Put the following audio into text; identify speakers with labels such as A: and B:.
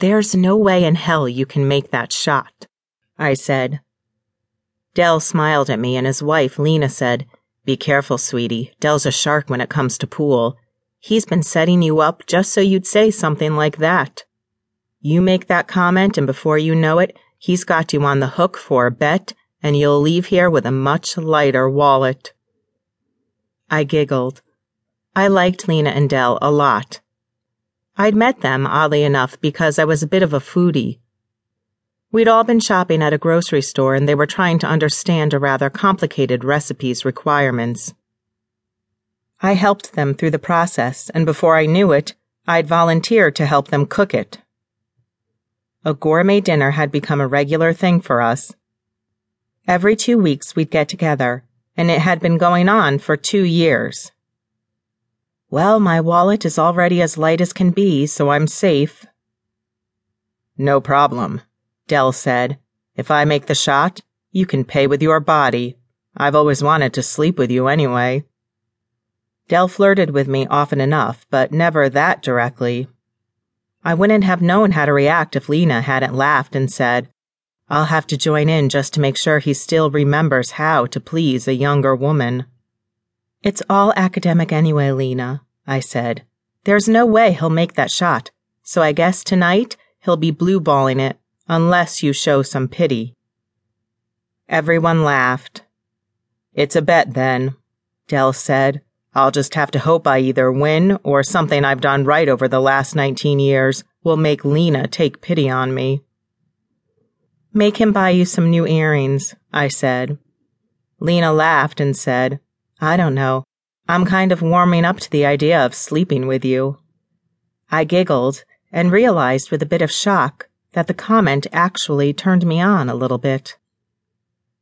A: There's no way in hell you can make that shot, I said. Dell smiled at me and his wife, Lena, said, Be careful, sweetie. Dell's a shark when it comes to pool. He's been setting you up just so you'd say something like that. You make that comment, and before you know it, he's got you on the hook for a bet, and you'll leave here with a much lighter wallet. I giggled. I liked Lena and Dell a lot. I'd met them, oddly enough, because I was a bit of a foodie. We'd all been shopping at a grocery store and they were trying to understand a rather complicated recipe's requirements. I helped them through the process, and before I knew it, I'd volunteered to help them cook it. A gourmet dinner had become a regular thing for us. Every two weeks we'd get together, and it had been going on for two years. Well, my wallet is already as light as can be, so I'm safe.
B: No problem, Dell said. If I make the shot, you can pay with your body. I've always wanted to sleep with you anyway.
A: Dell flirted with me often enough, but never that directly. I wouldn't have known how to react if Lena hadn't laughed and said, I'll have to join in just to make sure he still remembers how to please a younger woman. It's all academic anyway, Lena, I said. There's no way he'll make that shot, so I guess tonight he'll be blueballing it, unless you show some pity. Everyone laughed.
B: It's a bet then, Dell said. I'll just have to hope I either win or something I've done right over the last 19 years will make Lena take pity on me.
A: Make him buy you some new earrings, I said. Lena laughed and said, I don't know. I'm kind of warming up to the idea of sleeping with you. I giggled and realized with a bit of shock that the comment actually turned me on a little bit.